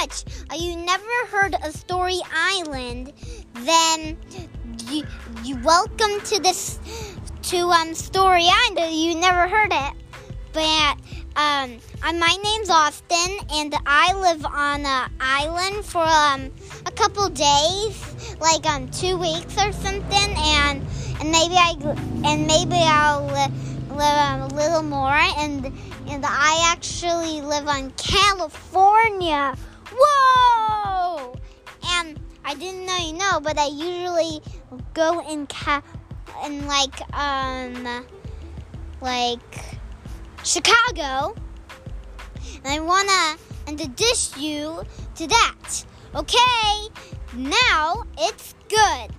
much uh, you never heard of Story Island, then you, you welcome to this to um Story Island. You never heard it, but um, uh, my name's Austin, and I live on an island for um a couple days, like um two weeks or something, and and maybe I and maybe I'll li- live a little more, and and I actually live on California. Whoa! And I didn't know you know, but I usually go in ca in like um like Chicago. And I wanna introduce you to that. Okay, now it's good.